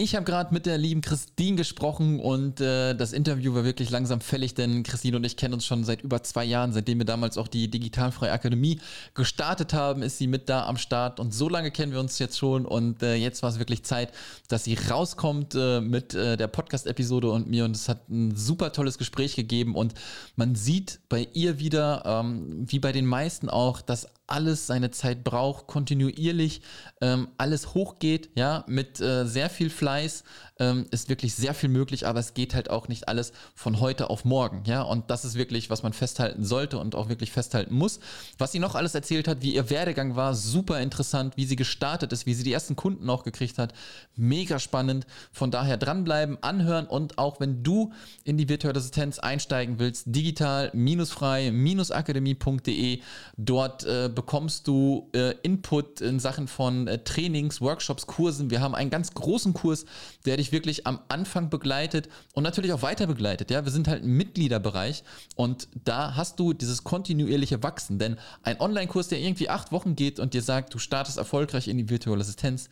Ich habe gerade mit der lieben Christine gesprochen und äh, das Interview war wirklich langsam fällig, denn Christine und ich kennen uns schon seit über zwei Jahren. Seitdem wir damals auch die Digitalfreie Akademie gestartet haben, ist sie mit da am Start und so lange kennen wir uns jetzt schon und äh, jetzt war es wirklich Zeit, dass sie rauskommt äh, mit äh, der Podcast-Episode und mir und es hat ein super tolles Gespräch gegeben und man sieht bei ihr wieder, ähm, wie bei den meisten auch, dass alles seine Zeit braucht, kontinuierlich ähm, alles hochgeht, ja, mit äh, sehr viel Fleiß ähm, ist wirklich sehr viel möglich, aber es geht halt auch nicht alles von heute auf morgen, ja, und das ist wirklich, was man festhalten sollte und auch wirklich festhalten muss. Was sie noch alles erzählt hat, wie ihr Werdegang war, super interessant, wie sie gestartet ist, wie sie die ersten Kunden auch gekriegt hat, mega spannend. Von daher dranbleiben, anhören und auch wenn du in die virtuelle Assistenz einsteigen willst, digital-frei-akademie.de, dort äh, bekommst du äh, Input in Sachen von äh, Trainings, Workshops, Kursen. Wir haben einen ganz großen Kurs, der dich wirklich am Anfang begleitet und natürlich auch weiter begleitet. Ja, wir sind halt ein Mitgliederbereich und da hast du dieses kontinuierliche Wachsen. Denn ein Online-Kurs, der irgendwie acht Wochen geht und dir sagt, du startest erfolgreich in die virtuelle Assistenz,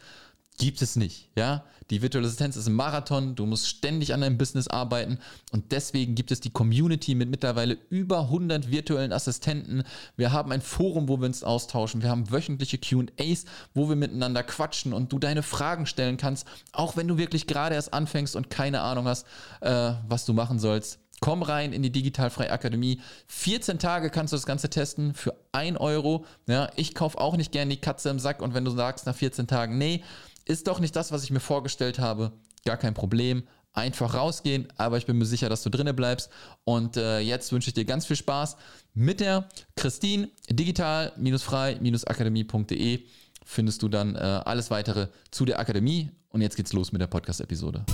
gibt es nicht. Ja, die virtuelle Assistenz ist ein Marathon. Du musst ständig an deinem Business arbeiten und deswegen gibt es die Community mit mittlerweile über 100 virtuellen Assistenten. Wir haben ein Forum, wo wir uns austauschen. Wir haben wöchentliche Q&As, wo wir miteinander quatschen und du deine Fragen stellen kannst, auch wenn du wirklich gerade erst anfängst und keine Ahnung hast, äh, was du machen sollst. Komm rein in die Digitalfreie Akademie. 14 Tage kannst du das Ganze testen für 1 Euro. Ja, ich kaufe auch nicht gerne die Katze im Sack und wenn du sagst nach 14 Tagen, nee, ist doch nicht das, was ich mir vorgestellt habe. Gar kein Problem. Einfach rausgehen, aber ich bin mir sicher, dass du drinnen bleibst. Und äh, jetzt wünsche ich dir ganz viel Spaß mit der Christine. Digital-frei-akademie.de findest du dann äh, alles weitere zu der Akademie. Und jetzt geht's los mit der Podcast-Episode.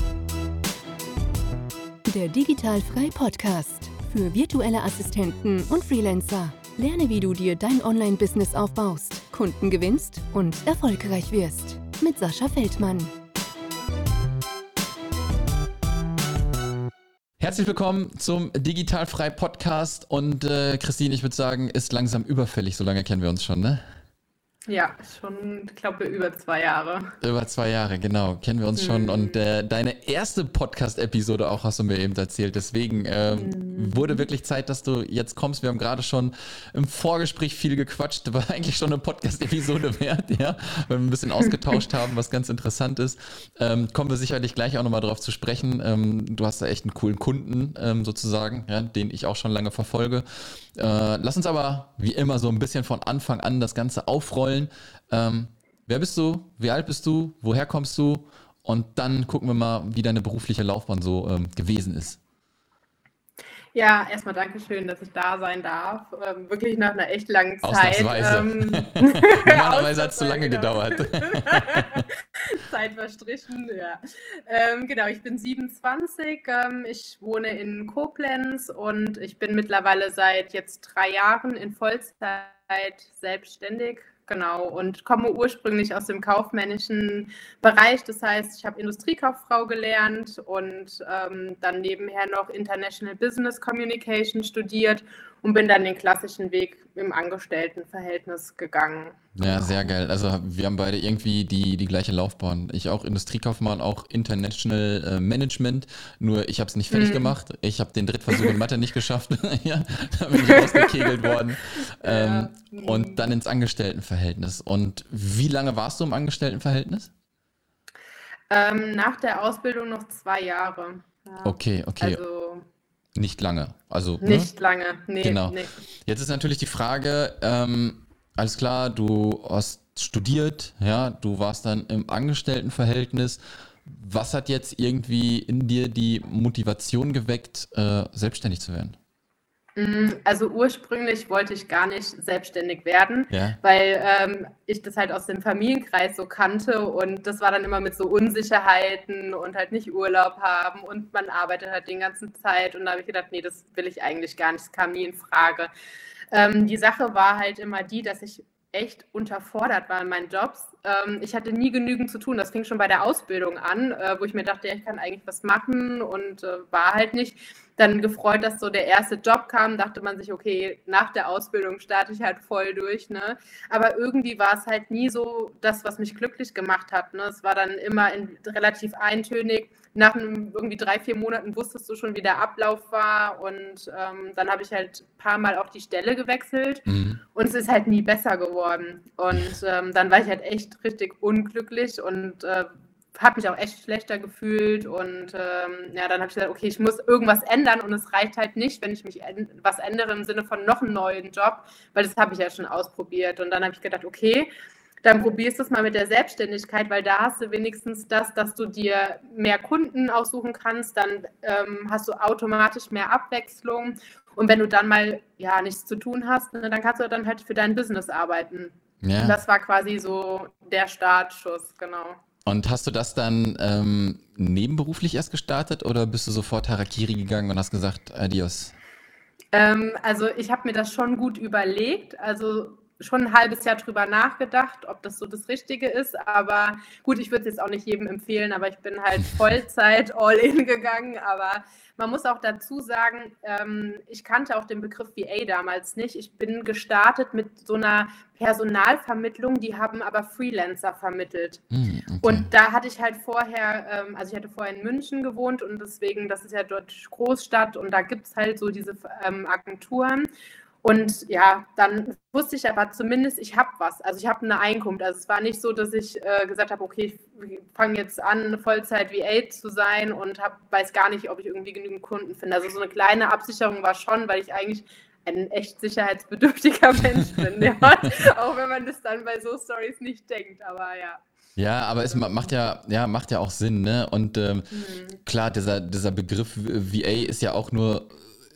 Der Digital-frei Podcast für virtuelle Assistenten und Freelancer. Lerne, wie du dir dein Online-Business aufbaust, Kunden gewinnst und erfolgreich wirst mit Sascha Feldmann. Herzlich willkommen zum Digitalfrei Podcast und äh, Christine, ich würde sagen, ist langsam überfällig, so lange kennen wir uns schon, ne? Ja, schon, ich glaube, über zwei Jahre. Über zwei Jahre, genau, kennen wir uns mhm. schon. Und äh, deine erste Podcast-Episode auch hast du mir eben erzählt. Deswegen äh, mhm. wurde wirklich Zeit, dass du jetzt kommst. Wir haben gerade schon im Vorgespräch viel gequatscht, war eigentlich schon eine Podcast-Episode wert, ja, weil wir ein bisschen ausgetauscht haben, was ganz interessant ist. Ähm, kommen wir sicherlich gleich auch nochmal drauf zu sprechen. Ähm, du hast da echt einen coolen Kunden ähm, sozusagen, ja, den ich auch schon lange verfolge. Äh, lass uns aber wie immer so ein bisschen von Anfang an das Ganze aufrollen. Ähm, wer bist du? Wie alt bist du? Woher kommst du? Und dann gucken wir mal, wie deine berufliche Laufbahn so ähm, gewesen ist. Ja, erstmal Dankeschön, dass ich da sein darf. Ähm, wirklich nach einer echt langen Zeit. Ähm, Normalerweise hat es zu lange genau. gedauert. Zeit verstrichen, ja. Ähm, genau, ich bin 27, ähm, ich wohne in Koblenz und ich bin mittlerweile seit jetzt drei Jahren in Vollzeit selbstständig Genau, und komme ursprünglich aus dem kaufmännischen Bereich. Das heißt, ich habe Industriekauffrau gelernt und ähm, dann nebenher noch International Business Communication studiert und bin dann den klassischen Weg im Angestelltenverhältnis gegangen. Ja, sehr geil. Also wir haben beide irgendwie die, die gleiche Laufbahn. Ich auch Industriekaufmann, auch International äh, Management. Nur ich habe es nicht fertig mm. gemacht. Ich habe den Drittversuch in Mathe nicht geschafft. ja, da bin ich rausgekegelt worden. Ähm, ja. Und dann ins Angestelltenverhältnis. Und wie lange warst du im Angestelltenverhältnis? Ähm, nach der Ausbildung noch zwei Jahre. Ja. Okay, okay. Also nicht lange. Also, ne? nicht ne? lange, nee. Genau. Nee. Jetzt ist natürlich die Frage, ähm, alles klar, du hast studiert, ja, du warst dann im Angestelltenverhältnis. Was hat jetzt irgendwie in dir die Motivation geweckt, äh, selbstständig zu werden? Mm, also ursprünglich wollte ich gar nicht selbstständig werden, ja. weil ähm, ich das halt aus dem Familienkreis so kannte und das war dann immer mit so Unsicherheiten und halt nicht Urlaub haben und man arbeitet halt den ganzen Zeit und da habe ich gedacht, nee, das will ich eigentlich gar nicht, das kam nie in Frage. Ähm, die Sache war halt immer die, dass ich echt unterfordert war in meinen Jobs ähm, ich hatte nie genügend zu tun. Das fing schon bei der Ausbildung an, äh, wo ich mir dachte, ja, ich kann eigentlich was machen und äh, war halt nicht. Dann gefreut, dass so der erste Job kam, dachte man sich, okay, nach der Ausbildung starte ich halt voll durch. Ne? Aber irgendwie war es halt nie so das, was mich glücklich gemacht hat. Ne? Es war dann immer in, relativ eintönig nach einem, irgendwie drei, vier Monaten wusstest du schon, wie der Ablauf war. Und ähm, dann habe ich halt ein paar Mal auch die Stelle gewechselt mhm. und es ist halt nie besser geworden. Und ähm, dann war ich halt echt richtig unglücklich und äh, habe mich auch echt schlechter gefühlt und ähm, ja, dann habe ich gesagt, okay, ich muss irgendwas ändern und es reicht halt nicht, wenn ich mich was ändere im Sinne von noch einen neuen Job, weil das habe ich ja schon ausprobiert und dann habe ich gedacht, okay, dann probierst du es mal mit der Selbstständigkeit, weil da hast du wenigstens das, dass du dir mehr Kunden aussuchen kannst, dann ähm, hast du automatisch mehr Abwechslung und wenn du dann mal ja nichts zu tun hast, ne, dann kannst du dann halt für dein Business arbeiten. Ja. Das war quasi so der Startschuss, genau. Und hast du das dann ähm, nebenberuflich erst gestartet oder bist du sofort Harakiri gegangen und hast gesagt, adios? Ähm, also ich habe mir das schon gut überlegt. Also schon ein halbes Jahr drüber nachgedacht, ob das so das Richtige ist. Aber gut, ich würde es jetzt auch nicht jedem empfehlen, aber ich bin halt Vollzeit all in gegangen. Aber man muss auch dazu sagen, ähm, ich kannte auch den Begriff VA damals nicht. Ich bin gestartet mit so einer Personalvermittlung, die haben aber Freelancer vermittelt. Mm, okay. Und da hatte ich halt vorher, ähm, also ich hatte vorher in München gewohnt und deswegen, das ist ja dort Großstadt und da gibt es halt so diese ähm, Agenturen. Und ja, dann wusste ich aber zumindest, ich habe was. Also ich habe eine Einkunft. Also es war nicht so, dass ich äh, gesagt habe, okay, ich fange jetzt an, Vollzeit VA zu sein und hab, weiß gar nicht, ob ich irgendwie genügend Kunden finde. Also so eine kleine Absicherung war schon, weil ich eigentlich ein echt sicherheitsbedürftiger Mensch bin. Ja. Auch wenn man das dann bei so Stories nicht denkt, aber ja. Ja, aber es macht ja, ja, macht ja auch Sinn, ne? Und ähm, mhm. klar, dieser, dieser Begriff VA ist ja auch nur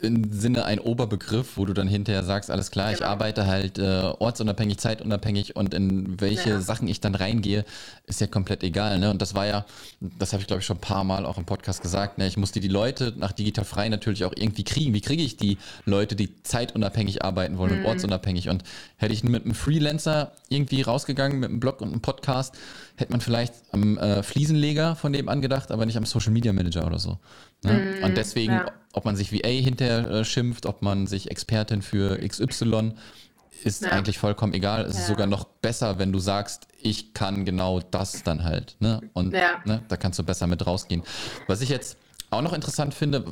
im Sinne ein Oberbegriff, wo du dann hinterher sagst, alles klar, genau. ich arbeite halt äh, ortsunabhängig, zeitunabhängig und in welche ja. Sachen ich dann reingehe, ist ja komplett egal. Ne? Und das war ja, das habe ich glaube ich schon ein paar Mal auch im Podcast gesagt, ne? ich musste die Leute nach digital frei natürlich auch irgendwie kriegen. Wie kriege ich die Leute, die zeitunabhängig arbeiten wollen mhm. und ortsunabhängig? Und hätte ich mit einem Freelancer irgendwie rausgegangen, mit einem Blog und einem Podcast, hätte man vielleicht am äh, Fliesenleger von dem angedacht, aber nicht am Social Media Manager oder so. Ne? Mm, und deswegen, ja. Ob man sich VA hinterher äh, schimpft, ob man sich Expertin für XY, ist ja. eigentlich vollkommen egal. Es ja. ist sogar noch besser, wenn du sagst, ich kann genau das dann halt. Ne? Und ne, da kannst du besser mit rausgehen. Was ich jetzt auch noch interessant finde,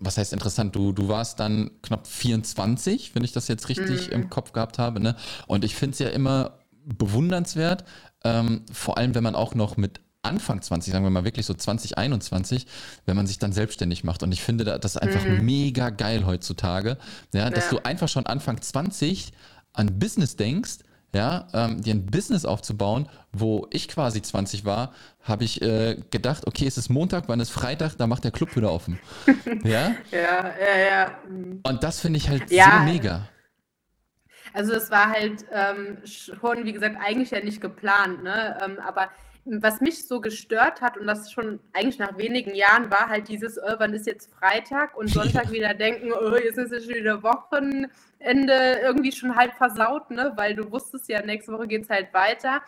was heißt interessant, du, du warst dann knapp 24, wenn ich das jetzt richtig mm. im Kopf gehabt habe. Ne? Und ich finde es ja immer bewundernswert, ähm, vor allem wenn man auch noch mit Anfang 20, sagen wir mal wirklich so 2021, wenn man sich dann selbstständig macht. Und ich finde das einfach mhm. mega geil heutzutage, ja, dass ja. du einfach schon Anfang 20 an Business denkst, ja, ähm, dir ein Business aufzubauen, wo ich quasi 20 war, habe ich äh, gedacht, okay, es ist Montag, wann ist Freitag, da macht der Club wieder offen. ja? Ja, ja, ja. Und das finde ich halt ja. so mega. Also es war halt ähm, schon, wie gesagt, eigentlich ja nicht geplant, ne? Ähm, aber was mich so gestört hat und das schon eigentlich nach wenigen Jahren war halt dieses, oh, wann ist jetzt Freitag und Sonntag wieder denken, oh, jetzt ist es schon wieder Wochenende irgendwie schon halb versaut, ne? Weil du wusstest ja, nächste Woche geht es halt weiter.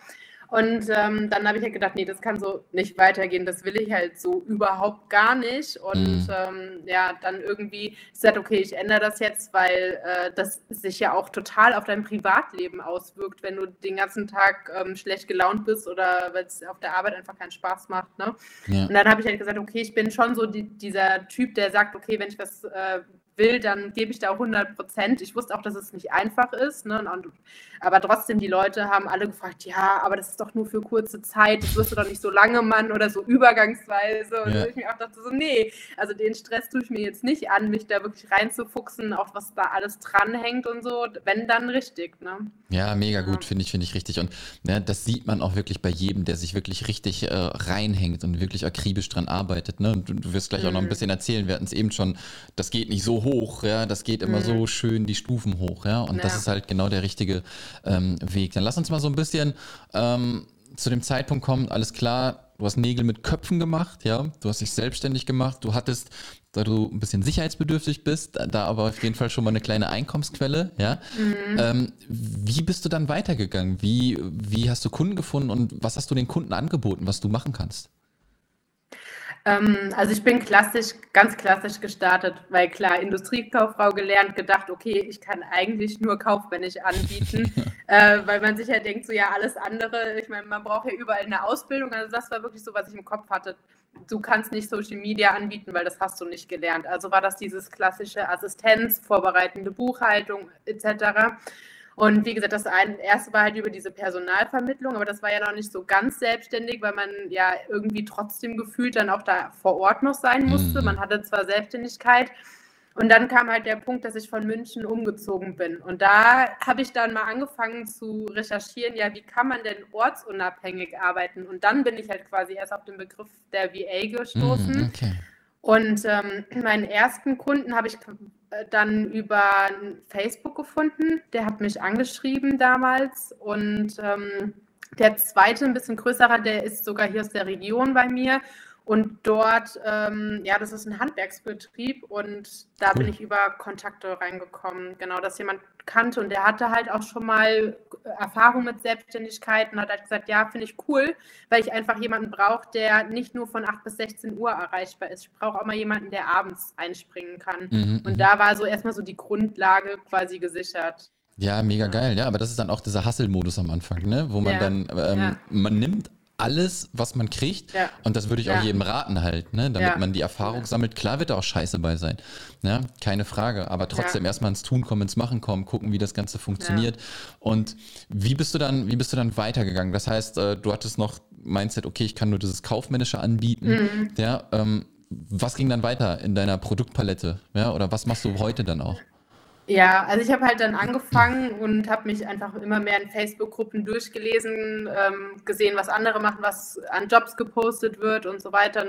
Und ähm, dann habe ich halt gedacht, nee, das kann so nicht weitergehen, das will ich halt so überhaupt gar nicht. Und mhm. ähm, ja, dann irgendwie gesagt, okay, ich ändere das jetzt, weil äh, das sich ja auch total auf dein Privatleben auswirkt, wenn du den ganzen Tag ähm, schlecht gelaunt bist oder weil es auf der Arbeit einfach keinen Spaß macht. Ne? Ja. Und dann habe ich halt gesagt, okay, ich bin schon so die, dieser Typ, der sagt, okay, wenn ich was äh, will, dann gebe ich da 100 Prozent. Ich wusste auch, dass es nicht einfach ist. Ne? Und, aber trotzdem, die Leute haben alle gefragt, ja, aber das ist doch nur für kurze Zeit, das wirst du doch nicht so lange Mann oder so übergangsweise. Und ja. ich mir auch dachte so, nee, also den Stress tue ich mir jetzt nicht an, mich da wirklich reinzufuchsen, auch was da alles dranhängt und so, wenn dann richtig. Ne? Ja, mega gut, ja. finde ich, finde ich richtig. Und ja, das sieht man auch wirklich bei jedem, der sich wirklich richtig äh, reinhängt und wirklich akribisch dran arbeitet. Ne? Und du, du wirst gleich mhm. auch noch ein mhm. bisschen erzählen, wir hatten es eben schon, das geht nicht so hoch, ja, das geht immer mhm. so schön die Stufen hoch, ja, und ja. das ist halt genau der richtige ähm, Weg. Dann lass uns mal so ein bisschen ähm, zu dem Zeitpunkt kommen, alles klar, du hast Nägel mit Köpfen gemacht, ja, du hast dich selbstständig gemacht, du hattest, da du ein bisschen sicherheitsbedürftig bist, da aber auf jeden Fall schon mal eine kleine Einkommensquelle, ja. Mhm. Ähm, wie bist du dann weitergegangen? Wie, wie hast du Kunden gefunden und was hast du den Kunden angeboten, was du machen kannst? Ähm, also ich bin klassisch, ganz klassisch gestartet, weil klar, Industriekauffrau gelernt, gedacht, okay, ich kann eigentlich nur kaufmännisch anbieten, äh, weil man sich ja denkt, so ja, alles andere, ich meine, man braucht ja überall eine Ausbildung, also das war wirklich so, was ich im Kopf hatte. Du kannst nicht Social Media anbieten, weil das hast du nicht gelernt. Also war das dieses klassische Assistenz, vorbereitende Buchhaltung etc. Und wie gesagt, das erste war halt über diese Personalvermittlung, aber das war ja noch nicht so ganz selbstständig, weil man ja irgendwie trotzdem gefühlt dann auch da vor Ort noch sein musste. Mhm. Man hatte zwar Selbstständigkeit. Und dann kam halt der Punkt, dass ich von München umgezogen bin. Und da habe ich dann mal angefangen zu recherchieren, ja, wie kann man denn ortsunabhängig arbeiten? Und dann bin ich halt quasi erst auf den Begriff der VA gestoßen. Mhm, okay. Und ähm, meinen ersten Kunden habe ich dann über Facebook gefunden. Der hat mich angeschrieben damals. Und ähm, der zweite, ein bisschen größerer, der ist sogar hier aus der Region bei mir. Und dort, ähm, ja, das ist ein Handwerksbetrieb und da cool. bin ich über Kontakte reingekommen. Genau, dass jemand kannte und der hatte halt auch schon mal Erfahrung mit Selbstständigkeit und hat halt gesagt, ja, finde ich cool, weil ich einfach jemanden brauche, der nicht nur von 8 bis 16 Uhr erreichbar ist. Ich brauche auch mal jemanden, der abends einspringen kann. Mhm, und mhm. da war so erstmal so die Grundlage quasi gesichert. Ja, mega geil, ja, aber das ist dann auch dieser Hustle-Modus am Anfang, ne? Wo man ja, dann, ähm, ja. man nimmt alles, was man kriegt. Ja. Und das würde ich ja. auch jedem raten halt, ne? damit ja. man die Erfahrung sammelt. Klar wird da auch Scheiße bei sein, ne? keine Frage. Aber trotzdem erstmal ins Tun kommen, ins Machen kommen, gucken, wie das Ganze funktioniert. Und wie bist du dann, wie bist du dann weitergegangen? Das heißt, äh, du hattest noch Mindset, okay, ich kann nur dieses Kaufmännische anbieten. Mhm. Ja, ähm, was ging dann weiter in deiner Produktpalette? Ja, oder was machst du heute dann auch? Ja, also ich habe halt dann angefangen und habe mich einfach immer mehr in Facebook-Gruppen durchgelesen, ähm, gesehen, was andere machen, was an Jobs gepostet wird und so weiter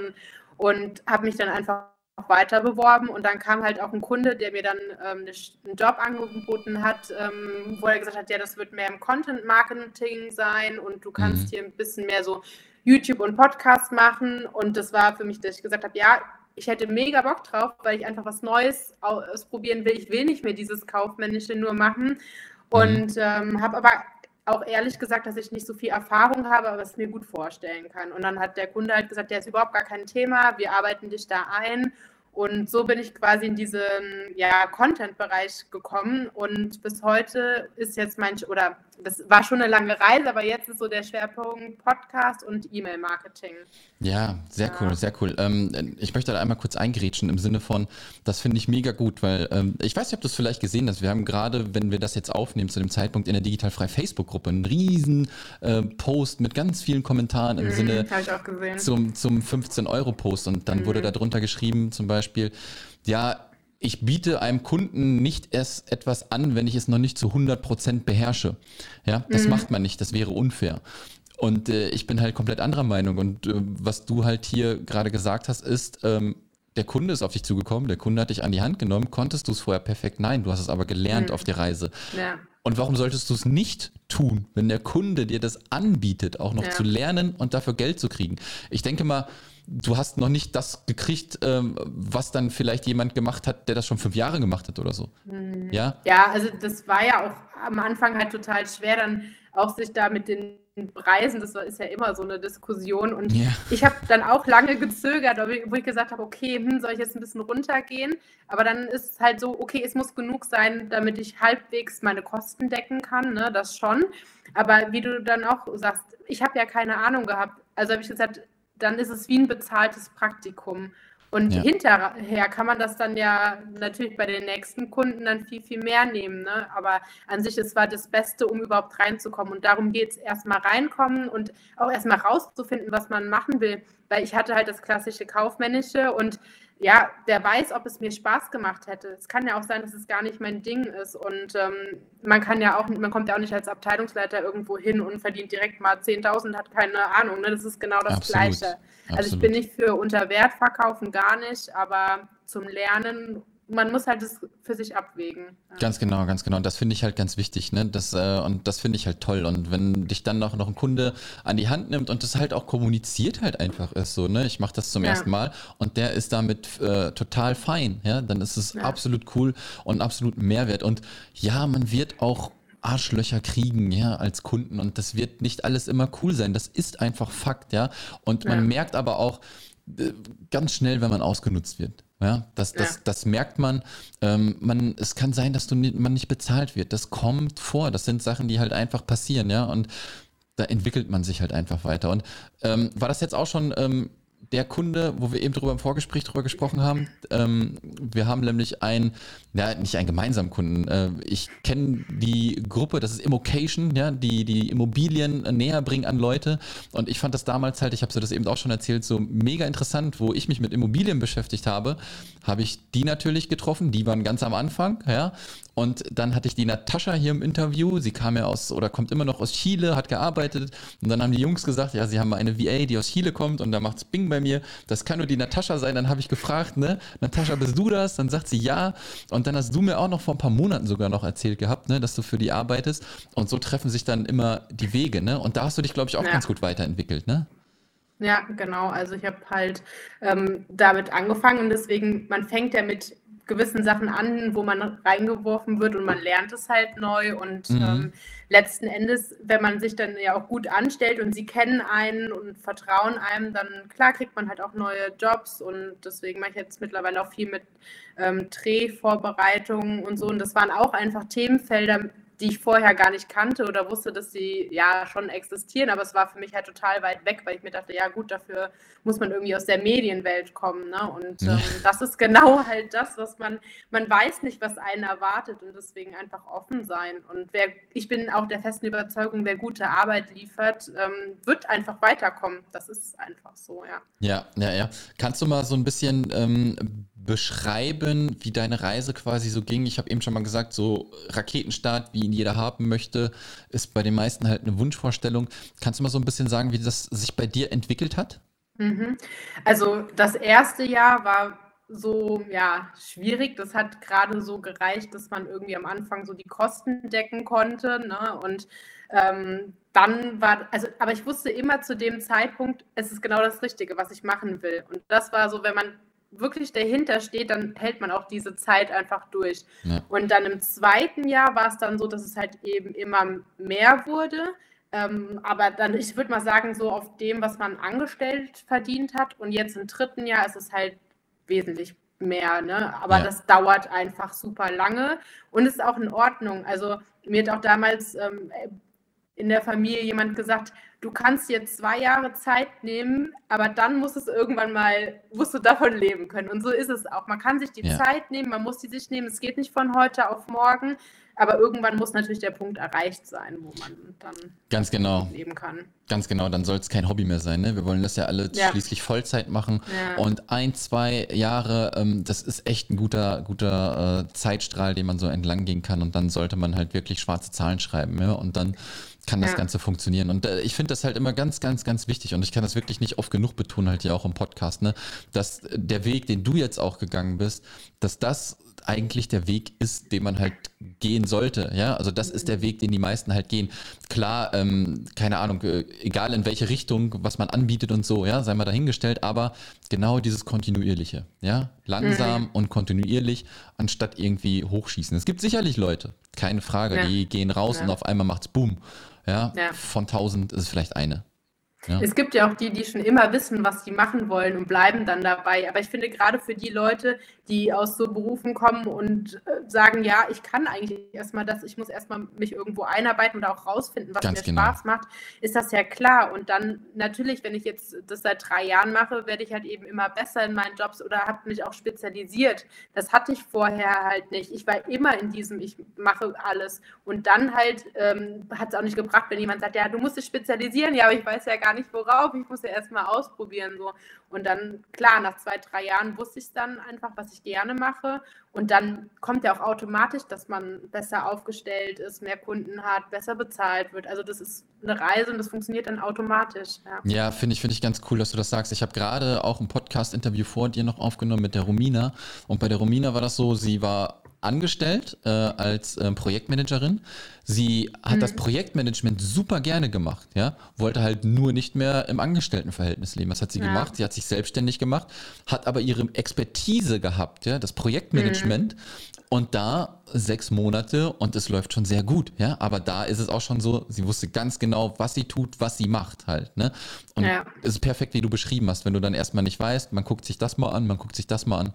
und habe mich dann einfach weiter beworben und dann kam halt auch ein Kunde, der mir dann ähm, einen Job angeboten hat, ähm, wo er gesagt hat, ja, das wird mehr im Content-Marketing sein und du kannst mhm. hier ein bisschen mehr so YouTube und Podcast machen und das war für mich, dass ich gesagt habe, ja, ich hätte mega Bock drauf, weil ich einfach was Neues ausprobieren will. Ich will nicht mehr dieses Kaufmännische nur machen. Und mhm. ähm, habe aber auch ehrlich gesagt, dass ich nicht so viel Erfahrung habe, aber es mir gut vorstellen kann. Und dann hat der Kunde halt gesagt, der ist überhaupt gar kein Thema, wir arbeiten dich da ein. Und so bin ich quasi in diesen ja, Content-Bereich gekommen und bis heute ist jetzt mein, oder das war schon eine lange Reise, aber jetzt ist so der Schwerpunkt Podcast und E-Mail-Marketing. Ja, sehr ja. cool, sehr cool. Ähm, ich möchte da einmal kurz eingrätschen im Sinne von, das finde ich mega gut, weil ähm, ich weiß nicht, ob du es vielleicht gesehen hast. Wir haben gerade, wenn wir das jetzt aufnehmen, zu dem Zeitpunkt in der Digitalfrei Facebook-Gruppe einen riesen äh, Post mit ganz vielen Kommentaren im mhm, Sinne zum, zum 15-Euro-Post und dann mhm. wurde darunter geschrieben, zum Beispiel, ja, ich biete einem Kunden nicht erst etwas an, wenn ich es noch nicht zu 100% beherrsche. Ja, das mhm. macht man nicht, das wäre unfair. Und äh, ich bin halt komplett anderer Meinung. Und äh, was du halt hier gerade gesagt hast, ist, ähm, der Kunde ist auf dich zugekommen, der Kunde hat dich an die Hand genommen. Konntest du es vorher perfekt? Nein, du hast es aber gelernt mhm. auf der Reise. Ja. Und warum solltest du es nicht tun, wenn der Kunde dir das anbietet, auch noch ja. zu lernen und dafür Geld zu kriegen? Ich denke mal, du hast noch nicht das gekriegt, ähm, was dann vielleicht jemand gemacht hat, der das schon fünf Jahre gemacht hat oder so. Mhm. Ja? Ja, also das war ja auch am Anfang halt total schwer, dann auch sich da mit den Preisen, das ist ja immer so eine Diskussion. Und ja. ich habe dann auch lange gezögert, wo ich gesagt habe, okay, hm, soll ich jetzt ein bisschen runtergehen? Aber dann ist es halt so, okay, es muss genug sein, damit ich halbwegs meine Kosten decken kann, ne? das schon. Aber wie du dann auch sagst, ich habe ja keine Ahnung gehabt. Also habe ich gesagt, dann ist es wie ein bezahltes Praktikum. Und ja. hinterher kann man das dann ja natürlich bei den nächsten Kunden dann viel, viel mehr nehmen. Ne? Aber an sich, es war das Beste, um überhaupt reinzukommen. Und darum geht es erstmal reinkommen und auch erstmal rauszufinden, was man machen will. Weil ich hatte halt das klassische Kaufmännische und ja, wer weiß, ob es mir Spaß gemacht hätte. Es kann ja auch sein, dass es gar nicht mein Ding ist. Und ähm, man kann ja auch, man kommt ja auch nicht als Abteilungsleiter irgendwo hin und verdient direkt mal 10.000, hat keine Ahnung. Ne? Das ist genau das Absolut. Gleiche. Also Absolut. ich bin nicht für unter Wert verkaufen, gar nicht, aber zum Lernen man muss halt das für sich abwägen. Ja. Ganz genau, ganz genau. Und das finde ich halt ganz wichtig, ne? Das, äh, und das finde ich halt toll. Und wenn dich dann noch, noch ein Kunde an die Hand nimmt und das halt auch kommuniziert halt einfach ist so, ne? Ich mache das zum ja. ersten Mal und der ist damit äh, total fein, ja, dann ist es ja. absolut cool und absolut Mehrwert. Und ja, man wird auch Arschlöcher kriegen, ja, als Kunden und das wird nicht alles immer cool sein. Das ist einfach Fakt, ja. Und man merkt aber auch äh, ganz schnell, wenn man ausgenutzt wird. Ja, das, das, ja. das merkt man. Ähm, man. Es kann sein, dass du nicht, man nicht bezahlt wird. Das kommt vor. Das sind Sachen, die halt einfach passieren, ja. Und da entwickelt man sich halt einfach weiter. Und ähm, war das jetzt auch schon ähm, der Kunde, wo wir eben drüber im Vorgespräch drüber gesprochen haben, ähm, wir haben nämlich einen, ja, nicht einen gemeinsamen Kunden. Äh, ich kenne die Gruppe, das ist Immocation, ja, die die Immobilien näher bringen an Leute. Und ich fand das damals halt, ich habe so das eben auch schon erzählt, so mega interessant, wo ich mich mit Immobilien beschäftigt habe, habe ich die natürlich getroffen, die waren ganz am Anfang, ja. Und dann hatte ich die Natascha hier im Interview. Sie kam ja aus oder kommt immer noch aus Chile, hat gearbeitet. Und dann haben die Jungs gesagt, ja, sie haben eine VA, die aus Chile kommt und da macht's Bing bei mir. Das kann nur die Natascha sein. Dann habe ich gefragt, ne, Natascha, bist du das? Dann sagt sie ja. Und dann hast du mir auch noch vor ein paar Monaten sogar noch erzählt gehabt, ne, dass du für die arbeitest. Und so treffen sich dann immer die Wege, ne? Und da hast du dich, glaube ich, auch ja. ganz gut weiterentwickelt, ne? Ja, genau. Also ich habe halt ähm, damit angefangen und deswegen, man fängt ja mit gewissen Sachen an, wo man reingeworfen wird und man lernt es halt neu. Und mhm. ähm, letzten Endes, wenn man sich dann ja auch gut anstellt und sie kennen einen und vertrauen einem, dann klar kriegt man halt auch neue Jobs. Und deswegen mache ich jetzt mittlerweile auch viel mit ähm, Drehvorbereitungen und so. Und das waren auch einfach Themenfelder, die ich vorher gar nicht kannte oder wusste, dass sie ja schon existieren, aber es war für mich halt total weit weg, weil ich mir dachte, ja gut, dafür muss man irgendwie aus der Medienwelt kommen. Ne? Und ähm, das ist genau halt das, was man, man weiß nicht, was einen erwartet und deswegen einfach offen sein. Und wer, ich bin auch der festen Überzeugung, wer gute Arbeit liefert, ähm, wird einfach weiterkommen. Das ist einfach so, ja. Ja, ja, ja. Kannst du mal so ein bisschen ähm, beschreiben, wie deine Reise quasi so ging? Ich habe eben schon mal gesagt, so Raketenstart, wie ihn jeder haben möchte, ist bei den meisten halt eine Wunschvorstellung. Kannst du mal so ein bisschen sagen, wie das sich bei dir entwickelt hat? Mhm. Also das erste Jahr war so ja schwierig. Das hat gerade so gereicht, dass man irgendwie am Anfang so die Kosten decken konnte. Ne? Und ähm, dann war, also, aber ich wusste immer zu dem Zeitpunkt, es ist genau das Richtige, was ich machen will. Und das war so, wenn man wirklich dahinter steht, dann hält man auch diese Zeit einfach durch. Ja. Und dann im zweiten Jahr war es dann so, dass es halt eben immer mehr wurde. Ähm, aber dann, ich würde mal sagen, so auf dem, was man angestellt verdient hat. Und jetzt im dritten Jahr ist es halt wesentlich mehr, ne? Aber ja. das dauert einfach super lange und ist auch in Ordnung. Also mir hat auch damals ähm, in der Familie jemand gesagt, du kannst jetzt zwei Jahre Zeit nehmen, aber dann muss es irgendwann mal, musst du davon leben können. Und so ist es auch. Man kann sich die ja. Zeit nehmen, man muss die sich nehmen. Es geht nicht von heute auf morgen, aber irgendwann muss natürlich der Punkt erreicht sein, wo man dann ganz genau leben kann. Ganz genau, dann soll es kein Hobby mehr sein. Ne? Wir wollen das ja alle ja. schließlich Vollzeit machen. Ja. Und ein, zwei Jahre, ähm, das ist echt ein guter, guter äh, Zeitstrahl, den man so entlang gehen kann. Und dann sollte man halt wirklich schwarze Zahlen schreiben. Ja? Und dann kann das ja. Ganze funktionieren. Und äh, ich finde das halt immer ganz, ganz, ganz wichtig und ich kann das wirklich nicht oft genug betonen, halt hier auch im Podcast, ne, dass der Weg, den du jetzt auch gegangen bist, dass das eigentlich der Weg ist, den man halt gehen sollte. Ja, also das ist der Weg, den die meisten halt gehen. Klar, ähm, keine Ahnung, äh, egal in welche Richtung, was man anbietet und so, ja, sei mal dahingestellt, aber genau dieses kontinuierliche, ja, langsam mhm. und kontinuierlich, anstatt irgendwie hochschießen. Es gibt sicherlich Leute, keine Frage, ja. die gehen raus ja. und auf einmal macht's Boom. Ja, ja. von tausend ist es vielleicht eine. Ja. Es gibt ja auch die, die schon immer wissen, was sie machen wollen und bleiben dann dabei. Aber ich finde gerade für die Leute, die aus so Berufen kommen und äh, sagen, ja, ich kann eigentlich erstmal das, ich muss erstmal mich irgendwo einarbeiten oder auch rausfinden, was Ganz mir genau. Spaß macht, ist das ja klar. Und dann natürlich, wenn ich jetzt das seit drei Jahren mache, werde ich halt eben immer besser in meinen Jobs oder habe mich auch spezialisiert. Das hatte ich vorher halt nicht. Ich war immer in diesem, ich mache alles. Und dann halt ähm, hat es auch nicht gebracht, wenn jemand sagt, ja, du musst dich spezialisieren, ja, aber ich weiß ja gar nicht, nicht worauf, ich muss ja erstmal ausprobieren. So. Und dann, klar, nach zwei, drei Jahren wusste ich dann einfach, was ich gerne mache. Und dann kommt ja auch automatisch, dass man besser aufgestellt ist, mehr Kunden hat, besser bezahlt wird. Also das ist eine Reise und das funktioniert dann automatisch. Ja, ja finde ich, finde ich ganz cool, dass du das sagst. Ich habe gerade auch ein Podcast-Interview vor dir noch aufgenommen mit der Romina. Und bei der Romina war das so, sie war angestellt äh, als äh, Projektmanagerin. Sie hat mhm. das Projektmanagement super gerne gemacht, ja, wollte halt nur nicht mehr im Angestelltenverhältnis leben. Was hat sie ja. gemacht? Sie hat sich selbstständig gemacht, hat aber ihre Expertise gehabt, ja, das Projektmanagement mhm. und da sechs Monate und es läuft schon sehr gut, ja, aber da ist es auch schon so, sie wusste ganz genau, was sie tut, was sie macht halt, ne? Und ja. es ist perfekt, wie du beschrieben hast, wenn du dann erstmal nicht weißt, man guckt sich das mal an, man guckt sich das mal an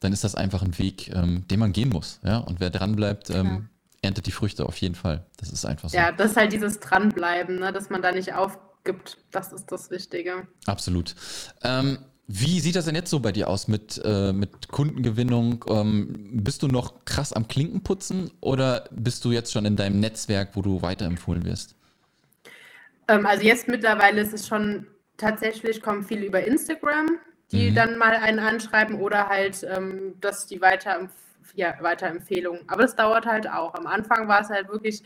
dann ist das einfach ein Weg, ähm, den man gehen muss. Ja? Und wer dranbleibt, ähm, erntet die Früchte auf jeden Fall. Das ist einfach so. Ja, das ist halt dieses Dranbleiben, ne? dass man da nicht aufgibt. Das ist das Wichtige. Absolut. Ähm, wie sieht das denn jetzt so bei dir aus mit, äh, mit Kundengewinnung? Ähm, bist du noch krass am Klinkenputzen oder bist du jetzt schon in deinem Netzwerk, wo du weiterempfohlen wirst? Ähm, also jetzt mittlerweile ist es schon tatsächlich, kommt viel über Instagram die mhm. dann mal einen anschreiben oder halt, ähm, dass die weiter, ja, Weiterempfehlung. Aber das dauert halt auch. Am Anfang war es halt wirklich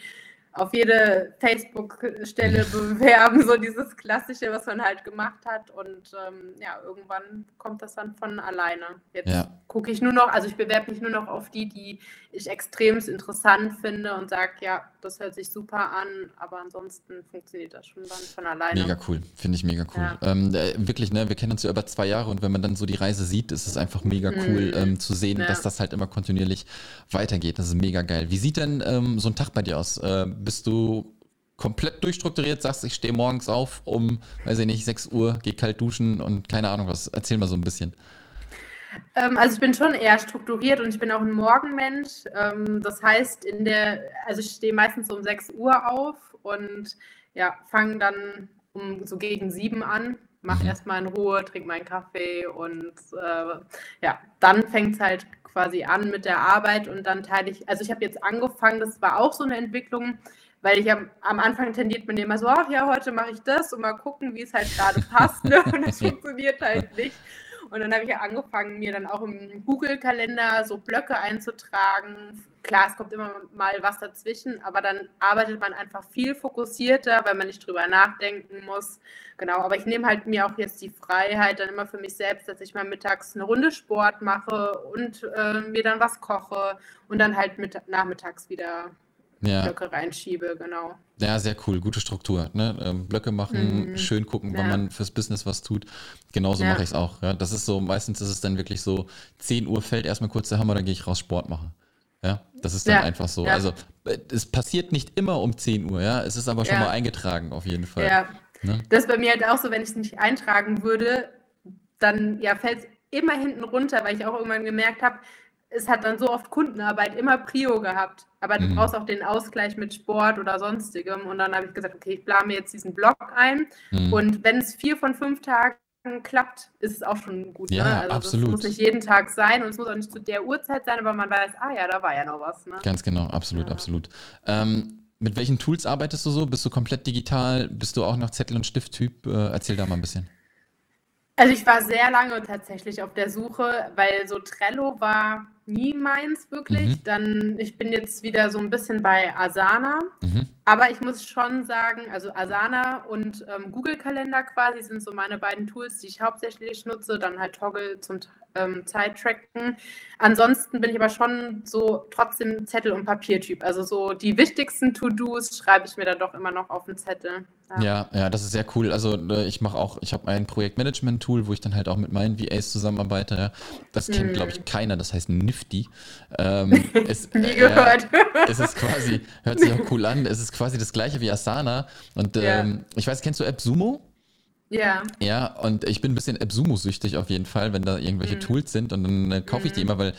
auf jede Facebook-Stelle bewerben, so dieses Klassische, was man halt gemacht hat. Und ähm, ja, irgendwann kommt das dann von alleine. Jetzt ja. gucke ich nur noch, also ich bewerbe mich nur noch auf die, die ich extrem interessant finde und sage, ja, das hört sich super an, aber ansonsten funktioniert das schon dann von alleine. Mega cool, finde ich mega cool. Ja. Ähm, äh, wirklich, ne, wir kennen uns ja über zwei Jahre und wenn man dann so die Reise sieht, ist es einfach mega cool mhm. ähm, zu sehen, ja. dass das halt immer kontinuierlich weitergeht. Das ist mega geil. Wie sieht denn ähm, so ein Tag bei dir aus? Äh, bist du komplett durchstrukturiert, sagst, ich stehe morgens auf um, weiß ich nicht, 6 Uhr, gehe kalt duschen und keine Ahnung was. Erzähl mal so ein bisschen. Ähm, also ich bin schon eher strukturiert und ich bin auch ein Morgenmensch. Ähm, das heißt, in der, also ich stehe meistens um 6 Uhr auf und ja, fange dann um so gegen 7 an, mache mhm. erstmal in Ruhe, trinke meinen Kaffee und äh, ja, dann fängt es halt quasi an mit der Arbeit und dann teile ich, also ich habe jetzt angefangen, das war auch so eine Entwicklung, weil ich am, am Anfang tendiert man immer so, ach ja, heute mache ich das und mal gucken, wie es halt gerade passt. Ne? Und das funktioniert halt nicht. Und dann habe ich ja angefangen, mir dann auch im Google-Kalender so Blöcke einzutragen. Klar, es kommt immer mal was dazwischen, aber dann arbeitet man einfach viel fokussierter, weil man nicht drüber nachdenken muss. Genau, aber ich nehme halt mir auch jetzt die Freiheit dann immer für mich selbst, dass ich mal mittags eine Runde Sport mache und äh, mir dann was koche und dann halt mit, nachmittags wieder ja. Blöcke reinschiebe, genau. Ja, sehr cool, gute Struktur. Ne? Ähm, Blöcke machen, mhm. schön gucken, ja. wann man fürs Business was tut. Genauso ja. mache ich es auch. Ja? Das ist so, meistens ist es dann wirklich so, 10 Uhr fällt erstmal kurz der Hammer, dann gehe ich raus Sport machen. Ja, das ist dann einfach so. Also äh, es passiert nicht immer um 10 Uhr, ja. Es ist aber schon mal eingetragen auf jeden Fall. Ja. Ne? Das ist bei mir halt auch so, wenn ich es nicht eintragen würde, dann ja, fällt es immer hinten runter, weil ich auch irgendwann gemerkt habe, es hat dann so oft Kundenarbeit immer Prio gehabt. Aber du mhm. brauchst auch den Ausgleich mit Sport oder sonstigem. Und dann habe ich gesagt, okay, ich plane mir jetzt diesen Blog ein. Mhm. Und wenn es vier von fünf Tagen klappt, ist es auch schon gut. Ja, ne? also absolut. Es muss nicht jeden Tag sein und es muss auch nicht zu der Uhrzeit sein, aber man weiß, ah ja, da war ja noch was. Ne? Ganz genau, absolut, ja. absolut. Ähm, mit welchen Tools arbeitest du so? Bist du komplett digital? Bist du auch noch Zettel- und Stift-Typ? Äh, erzähl da mal ein bisschen. Also ich war sehr lange tatsächlich auf der Suche, weil so Trello war nie meins wirklich. Mhm. Dann, ich bin jetzt wieder so ein bisschen bei Asana. Mhm. Aber ich muss schon sagen, also Asana und ähm, Google Kalender quasi sind so meine beiden Tools, die ich hauptsächlich nutze. Dann halt Toggle zum ähm, Zeittracken. Ansonsten bin ich aber schon so trotzdem Zettel- und Papiertyp. Also so die wichtigsten To-Dos schreibe ich mir dann doch immer noch auf den Zettel. Ja, ja, ja das ist sehr cool. Also äh, ich mache auch, ich habe ein Projektmanagement-Tool, wo ich dann halt auch mit meinen VAs zusammenarbeite. Das kennt, hm. glaube ich, keiner. Das heißt Nifty. Ähm, es, Nie gehört. Äh, es ist quasi, hört sich auch cool an, es ist quasi das gleiche wie Asana. Und ähm, ja. ich weiß, kennst du AppSumo? Ja. Ja, und ich bin ein bisschen AppSumo-süchtig auf jeden Fall, wenn da irgendwelche mhm. Tools sind und dann äh, kaufe ich die mhm. immer, weil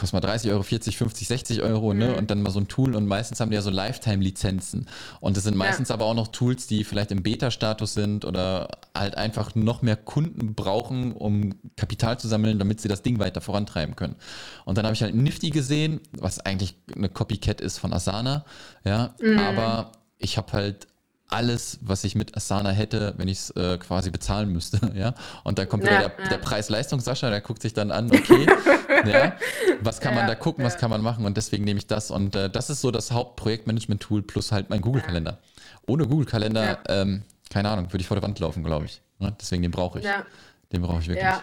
kostet mal 30 Euro, 40, 50, 60 Euro, ne? Mhm. Und dann mal so ein Tool und meistens haben die ja so Lifetime-Lizenzen. Und das sind meistens ja. aber auch noch Tools, die vielleicht im Beta-Status sind oder halt einfach noch mehr Kunden brauchen, um Kapital zu sammeln, damit sie das Ding weiter vorantreiben können. Und dann habe ich halt Nifty gesehen, was eigentlich eine Copycat ist von Asana, ja, mhm. aber ich habe halt alles, was ich mit Asana hätte, wenn ich es äh, quasi bezahlen müsste. Ja? Und dann kommt Ja, wieder der, ja. der Preis-Leistung, Sascha, der guckt sich dann an, okay, ja, was kann man da gucken, was kann man machen und deswegen nehme ich das. Und äh, das ist so das Hauptprojektmanagement-Tool plus halt mein Google-Kalender. Ohne Google-Kalender, ähm, keine Ahnung, würde ich vor der Wand laufen, glaube ich. Ne? Deswegen den brauche ich. Ja, Den brauche ich wirklich. ja.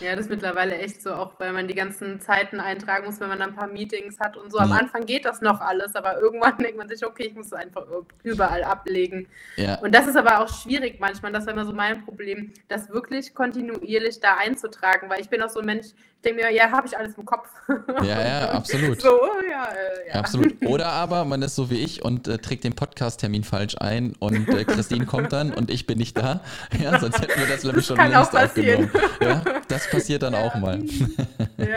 Ja, das ist mittlerweile echt so, auch weil man die ganzen Zeiten eintragen muss, wenn man ein paar Meetings hat und so. Am Ja. Anfang geht das noch alles, aber irgendwann denkt man sich, okay, ich muss es einfach überall ablegen. Ja. Und das ist aber auch schwierig manchmal, das war immer so mein Problem, das wirklich kontinuierlich da einzutragen, weil ich bin auch so ein Mensch, denke mir, ja, habe ich alles im Kopf. Ja, ja, absolut. So, ja, äh, ja. Ja, absolut. Oder aber man ist so wie ich und äh, trägt den Podcast-Termin falsch ein und äh, Christine kommt dann und ich bin nicht da. Ja, sonst hätten wir das nämlich schon kann längst auch passieren. aufgenommen. Ja, das passiert dann auch mal. Ja, genau.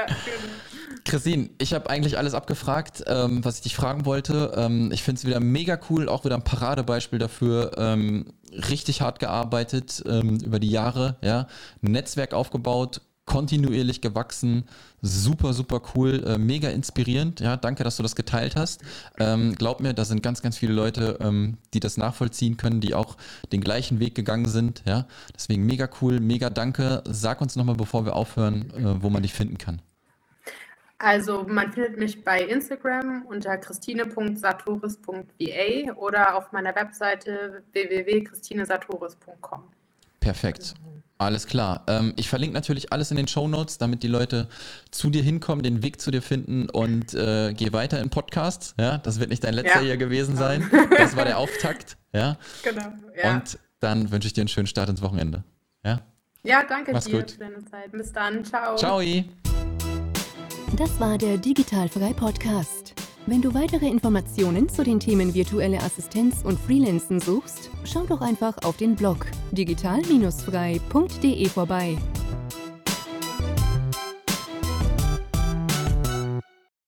Christine, ich habe eigentlich alles abgefragt, ähm, was ich dich fragen wollte. Ähm, ich finde es wieder mega cool, auch wieder ein Paradebeispiel dafür. Ähm, richtig hart gearbeitet ähm, über die Jahre, ja. Ein Netzwerk aufgebaut, kontinuierlich gewachsen, super, super cool, äh, mega inspirierend. Ja, danke, dass du das geteilt hast. Ähm, glaub mir, da sind ganz, ganz viele Leute, ähm, die das nachvollziehen können, die auch den gleichen Weg gegangen sind. Ja, deswegen mega cool, mega danke. Sag uns nochmal, bevor wir aufhören, äh, wo man dich finden kann. Also man findet mich bei Instagram unter christine.satoris.va oder auf meiner Webseite www.christinesatoris.com. Perfekt. Alles klar. Ähm, ich verlinke natürlich alles in den Show Notes, damit die Leute zu dir hinkommen, den Weg zu dir finden und äh, geh weiter in Podcasts. Ja, das wird nicht dein letzter Ja. hier gewesen sein. Das war der Auftakt. Ja. Genau. Ja, Und dann wünsche ich dir einen schönen Start ins Wochenende. Ja. ja danke Mach's dir gut. für deine Zeit. Bis dann. Ciao. Ciao. Das war der Digitalfrei Podcast. Wenn du weitere Informationen zu den Themen virtuelle Assistenz und Freelancen suchst, schau doch einfach auf den Blog digital-frei.de vorbei.